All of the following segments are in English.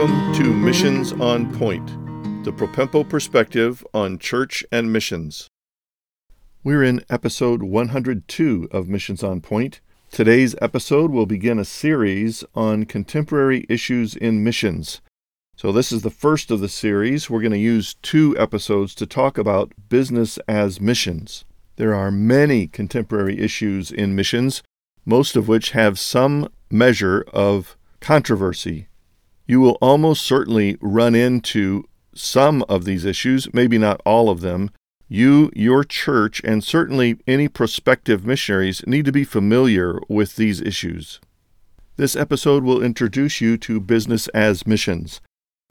Welcome to Missions on Point, the Propempo perspective on church and missions. We're in episode 102 of Missions on Point. Today's episode will begin a series on contemporary issues in missions. So, this is the first of the series. We're going to use two episodes to talk about business as missions. There are many contemporary issues in missions, most of which have some measure of controversy. You will almost certainly run into some of these issues, maybe not all of them. You, your church, and certainly any prospective missionaries need to be familiar with these issues. This episode will introduce you to business as missions.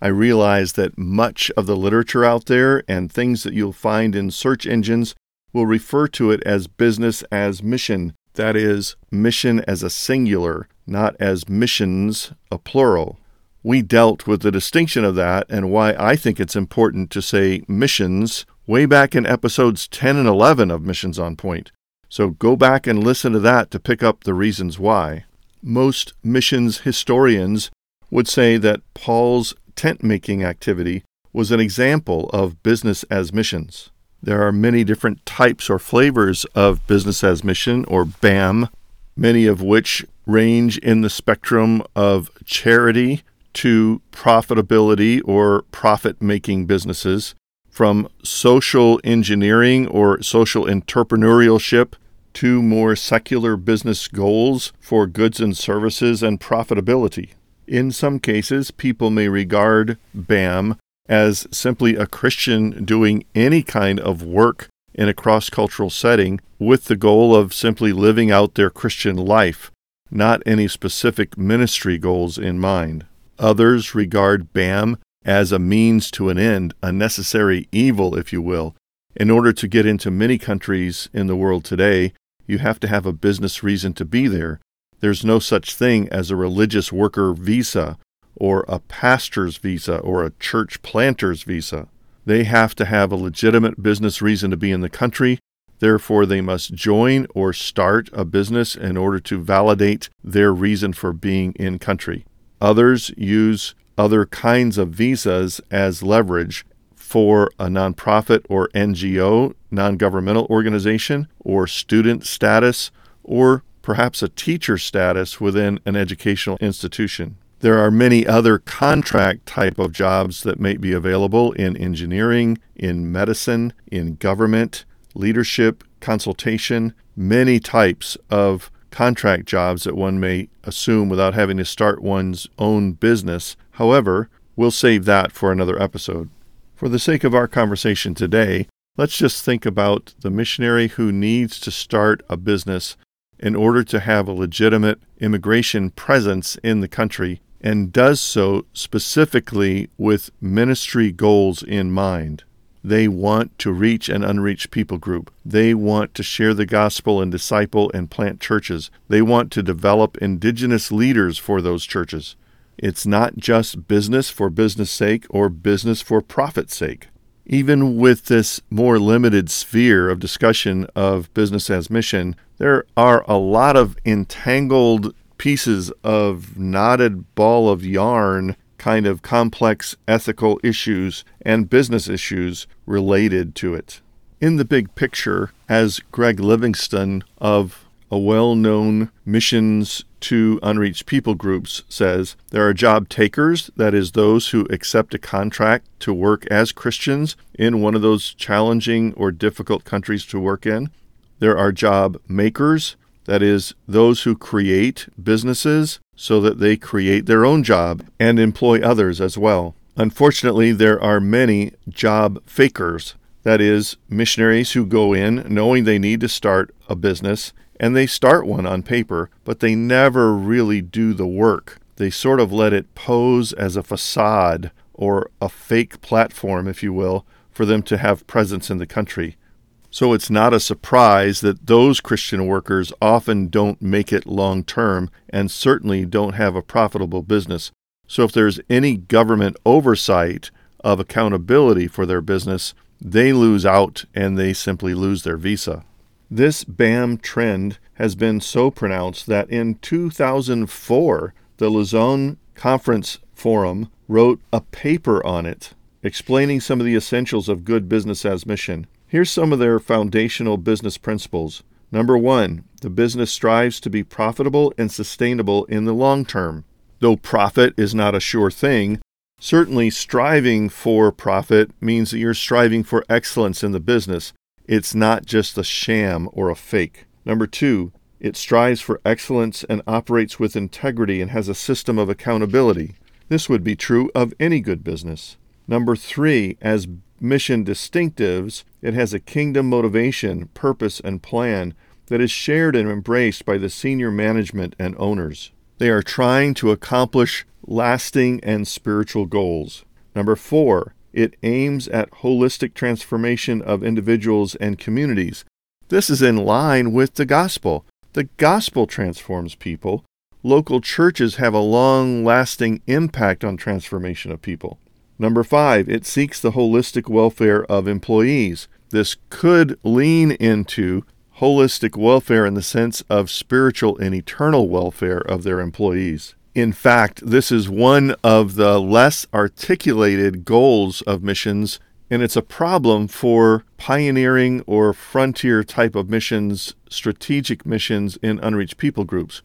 I realize that much of the literature out there and things that you'll find in search engines will refer to it as business as mission. That is, mission as a singular, not as missions, a plural. We dealt with the distinction of that and why I think it's important to say missions way back in episodes 10 and 11 of Missions on Point. So go back and listen to that to pick up the reasons why. Most missions historians would say that Paul's tent making activity was an example of business as missions. There are many different types or flavors of business as mission or BAM, many of which range in the spectrum of charity to profitability or profit making businesses, from social engineering or social entrepreneurship to more secular business goals for goods and services and profitability. In some cases, people may regard BAM as simply a Christian doing any kind of work in a cross cultural setting with the goal of simply living out their Christian life, not any specific ministry goals in mind. Others regard BAM as a means to an end, a necessary evil, if you will. In order to get into many countries in the world today, you have to have a business reason to be there, there's no such thing as a religious worker visa or a pastor's visa or a church planter's visa. They have to have a legitimate business reason to be in the country. Therefore, they must join or start a business in order to validate their reason for being in country. Others use other kinds of visas as leverage for a nonprofit or NGO, non governmental organization, or student status, or perhaps a teacher status within an educational institution. There are many other contract type of jobs that may be available in engineering, in medicine, in government, leadership, consultation, many types of contract jobs that one may assume without having to start one's own business. However, we'll save that for another episode. For the sake of our conversation today, let's just think about the missionary who needs to start a business in order to have a legitimate immigration presence in the country and does so specifically with ministry goals in mind. They want to reach an unreached people group. They want to share the gospel and disciple and plant churches. They want to develop indigenous leaders for those churches. It's not just business for business sake or business for profit sake. Even with this more limited sphere of discussion of business as mission, there are a lot of entangled pieces of knotted ball of yarn kind of complex ethical issues and business issues related to it. In the big picture, as Greg Livingstone of a well known missions to unreached people groups says there are job takers, that is, those who accept a contract to work as Christians in one of those challenging or difficult countries to work in. There are job makers, that is, those who create businesses so that they create their own job and employ others as well. Unfortunately, there are many job fakers, that is, missionaries who go in knowing they need to start a business and they start one on paper, but they never really do the work. They sort of let it pose as a facade or a fake platform, if you will, for them to have presence in the country. So it's not a surprise that those Christian workers often don't make it long term and certainly don't have a profitable business. So if there's any government oversight of accountability for their business, they lose out and they simply lose their visa. This BAM trend has been so pronounced that in 2004, the Lausanne Conference Forum wrote a paper on it, explaining some of the essentials of good business as mission. Here's some of their foundational business principles. Number one, the business strives to be profitable and sustainable in the long term. Though profit is not a sure thing, certainly striving for profit means that you're striving for excellence in the business. It's not just a sham or a fake. Number two, it strives for excellence and operates with integrity and has a system of accountability. This would be true of any good business. Number three, as mission distinctives, it has a kingdom motivation, purpose, and plan that is shared and embraced by the senior management and owners. They are trying to accomplish lasting and spiritual goals. Number four, it aims at holistic transformation of individuals and communities. This is in line with the gospel. The gospel transforms people. Local churches have a long lasting impact on transformation of people. Number five, it seeks the holistic welfare of employees. This could lean into holistic welfare in the sense of spiritual and eternal welfare of their employees. In fact, this is one of the less articulated goals of missions, and it's a problem for pioneering or frontier type of missions, strategic missions in unreached people groups.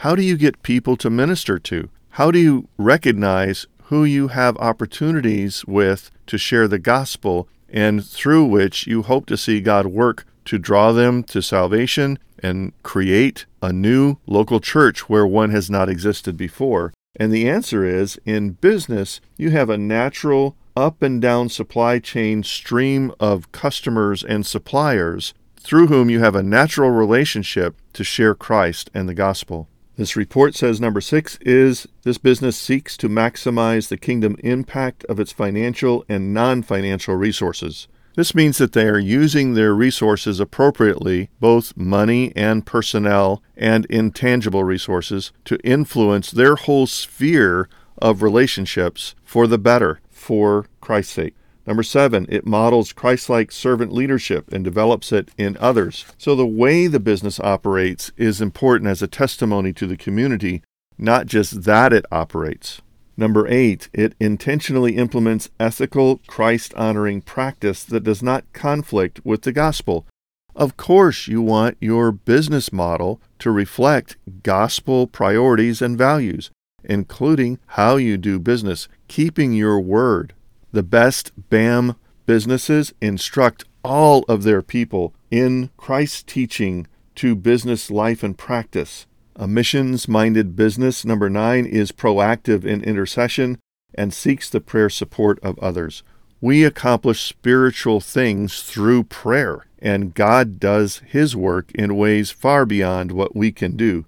How do you get people to minister to? How do you recognize who you have opportunities with to share the gospel and through which you hope to see God work to draw them to salvation and create a new local church where one has not existed before? And the answer is in business, you have a natural up and down supply chain stream of customers and suppliers through whom you have a natural relationship to share Christ and the gospel. This report says number six is this business seeks to maximize the kingdom impact of its financial and non financial resources. This means that they are using their resources appropriately, both money and personnel and intangible resources, to influence their whole sphere of relationships for the better, for Christ's sake. Number seven, it models Christ like servant leadership and develops it in others. So the way the business operates is important as a testimony to the community, not just that it operates. Number eight, it intentionally implements ethical, Christ honoring practice that does not conflict with the gospel. Of course, you want your business model to reflect gospel priorities and values, including how you do business, keeping your word, the best BAM businesses instruct all of their people in Christ's teaching to business life and practice. A missions minded business, number nine, is proactive in intercession and seeks the prayer support of others. We accomplish spiritual things through prayer, and God does His work in ways far beyond what we can do.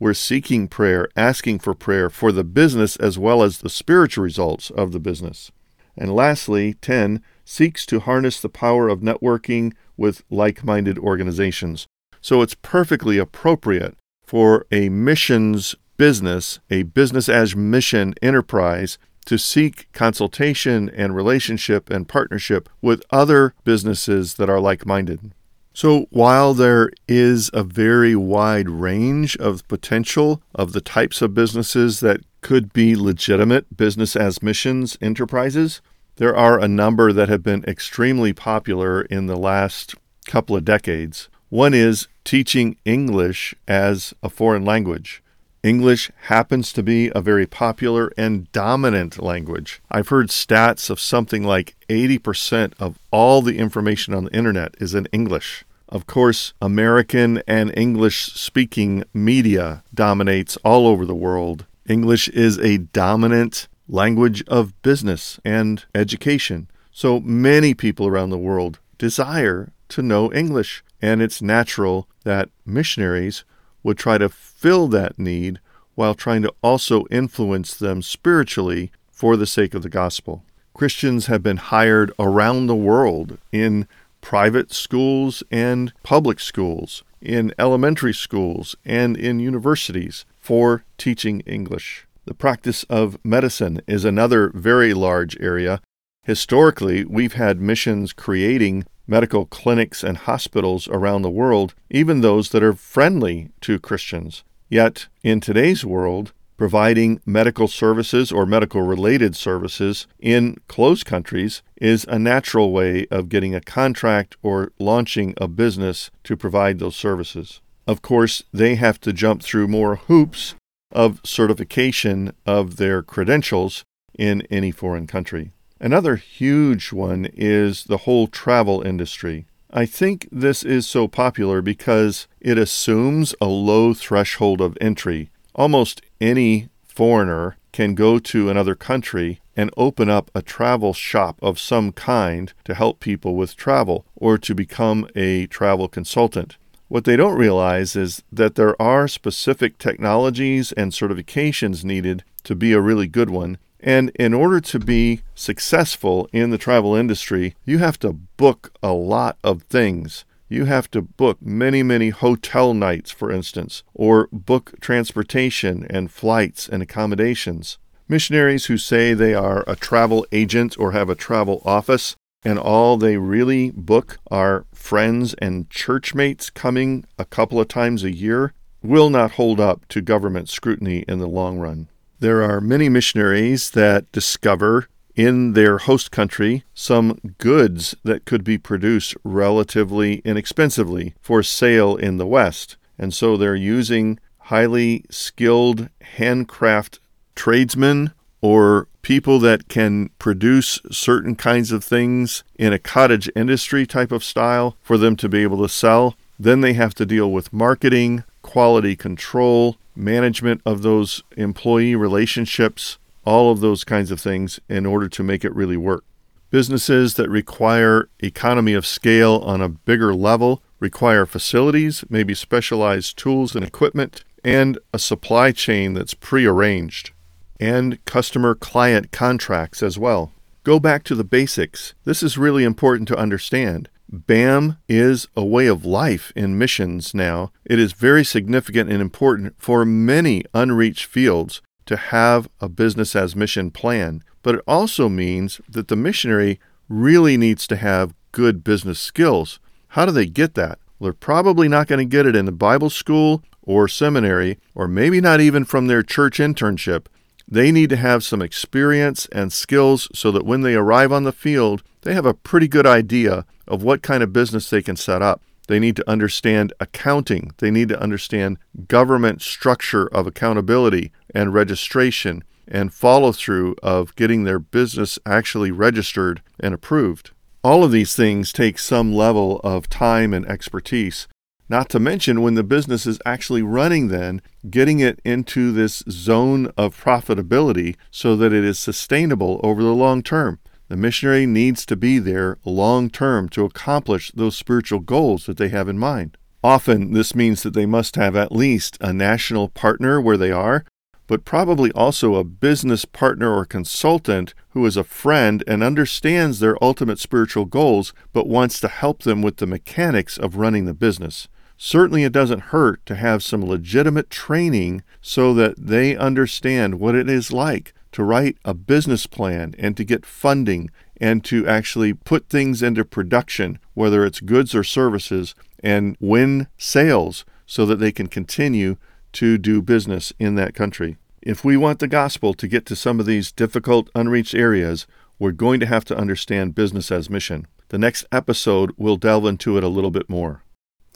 We're seeking prayer, asking for prayer for the business as well as the spiritual results of the business. And lastly, 10 seeks to harness the power of networking with like minded organizations. So it's perfectly appropriate for a missions business, a business as mission enterprise, to seek consultation and relationship and partnership with other businesses that are like minded. So, while there is a very wide range of potential of the types of businesses that could be legitimate business as missions enterprises, there are a number that have been extremely popular in the last couple of decades. One is teaching English as a foreign language. English happens to be a very popular and dominant language. I've heard stats of something like 80% of all the information on the internet is in English. Of course, American and English speaking media dominates all over the world. English is a dominant language of business and education. So many people around the world desire to know English, and it's natural that missionaries would try to fill that need while trying to also influence them spiritually for the sake of the gospel. Christians have been hired around the world in private schools and public schools, in elementary schools, and in universities for teaching English. The practice of medicine is another very large area. Historically, we've had missions creating medical clinics and hospitals around the world, even those that are friendly to Christians. Yet, in today's world, providing medical services or medical related services in closed countries is a natural way of getting a contract or launching a business to provide those services. Of course, they have to jump through more hoops of certification of their credentials in any foreign country. Another huge one is the whole travel industry. I think this is so popular because it assumes a low threshold of entry. Almost any foreigner can go to another country and open up a travel shop of some kind to help people with travel or to become a travel consultant. What they don't realize is that there are specific technologies and certifications needed to be a really good one, and in order to be successful in the travel industry, you have to book a lot of things. You have to book many, many hotel nights, for instance, or book transportation and flights and accommodations. Missionaries who say they are a travel agent or have a travel office and all they really book are friends and churchmates coming a couple of times a year will not hold up to government scrutiny in the long run. There are many missionaries that discover in their host country some goods that could be produced relatively inexpensively for sale in the West. And so they're using highly skilled handcraft tradesmen or people that can produce certain kinds of things in a cottage industry type of style for them to be able to sell. Then they have to deal with marketing, quality control, management of those employee relationships, all of those kinds of things in order to make it really work. Businesses that require economy of scale on a bigger level require facilities, maybe specialized tools and equipment, and a supply chain that's prearranged, and customer client contracts as well. Go back to the basics. This is really important to understand. BAM is a way of life in missions now. It is very significant and important for many unreached fields to have a business as mission plan, but it also means that the missionary really needs to have good business skills. How do they get that? Well, they're probably not going to get it in the Bible school or seminary, or maybe not even from their church internship. They need to have some experience and skills so that when they arrive on the field, they have a pretty good idea of what kind of business they can set up. They need to understand accounting. They need to understand government structure of accountability and registration and follow through of getting their business actually registered and approved. All of these things take some level of time and expertise. Not to mention, when the business is actually running, then getting it into this zone of profitability so that it is sustainable over the long term. The missionary needs to be there long term to accomplish those spiritual goals that they have in mind. Often, this means that they must have at least a national partner where they are, but probably also a business partner or consultant who is a friend and understands their ultimate spiritual goals, but wants to help them with the mechanics of running the business. Certainly, it doesn't hurt to have some legitimate training so that they understand what it is like to write a business plan and to get funding and to actually put things into production, whether it's goods or services, and win sales so that they can continue to do business in that country. If we want the gospel to get to some of these difficult, unreached areas, we're going to have to understand business as mission. The next episode will delve into it a little bit more.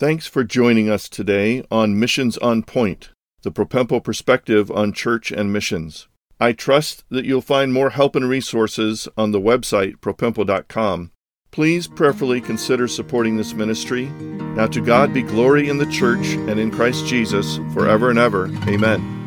Thanks for joining us today on Missions on Point, the Propempo perspective on church and missions. I trust that you'll find more help and resources on the website propempo.com. Please prayerfully consider supporting this ministry. Now to God be glory in the church and in Christ Jesus forever and ever. Amen.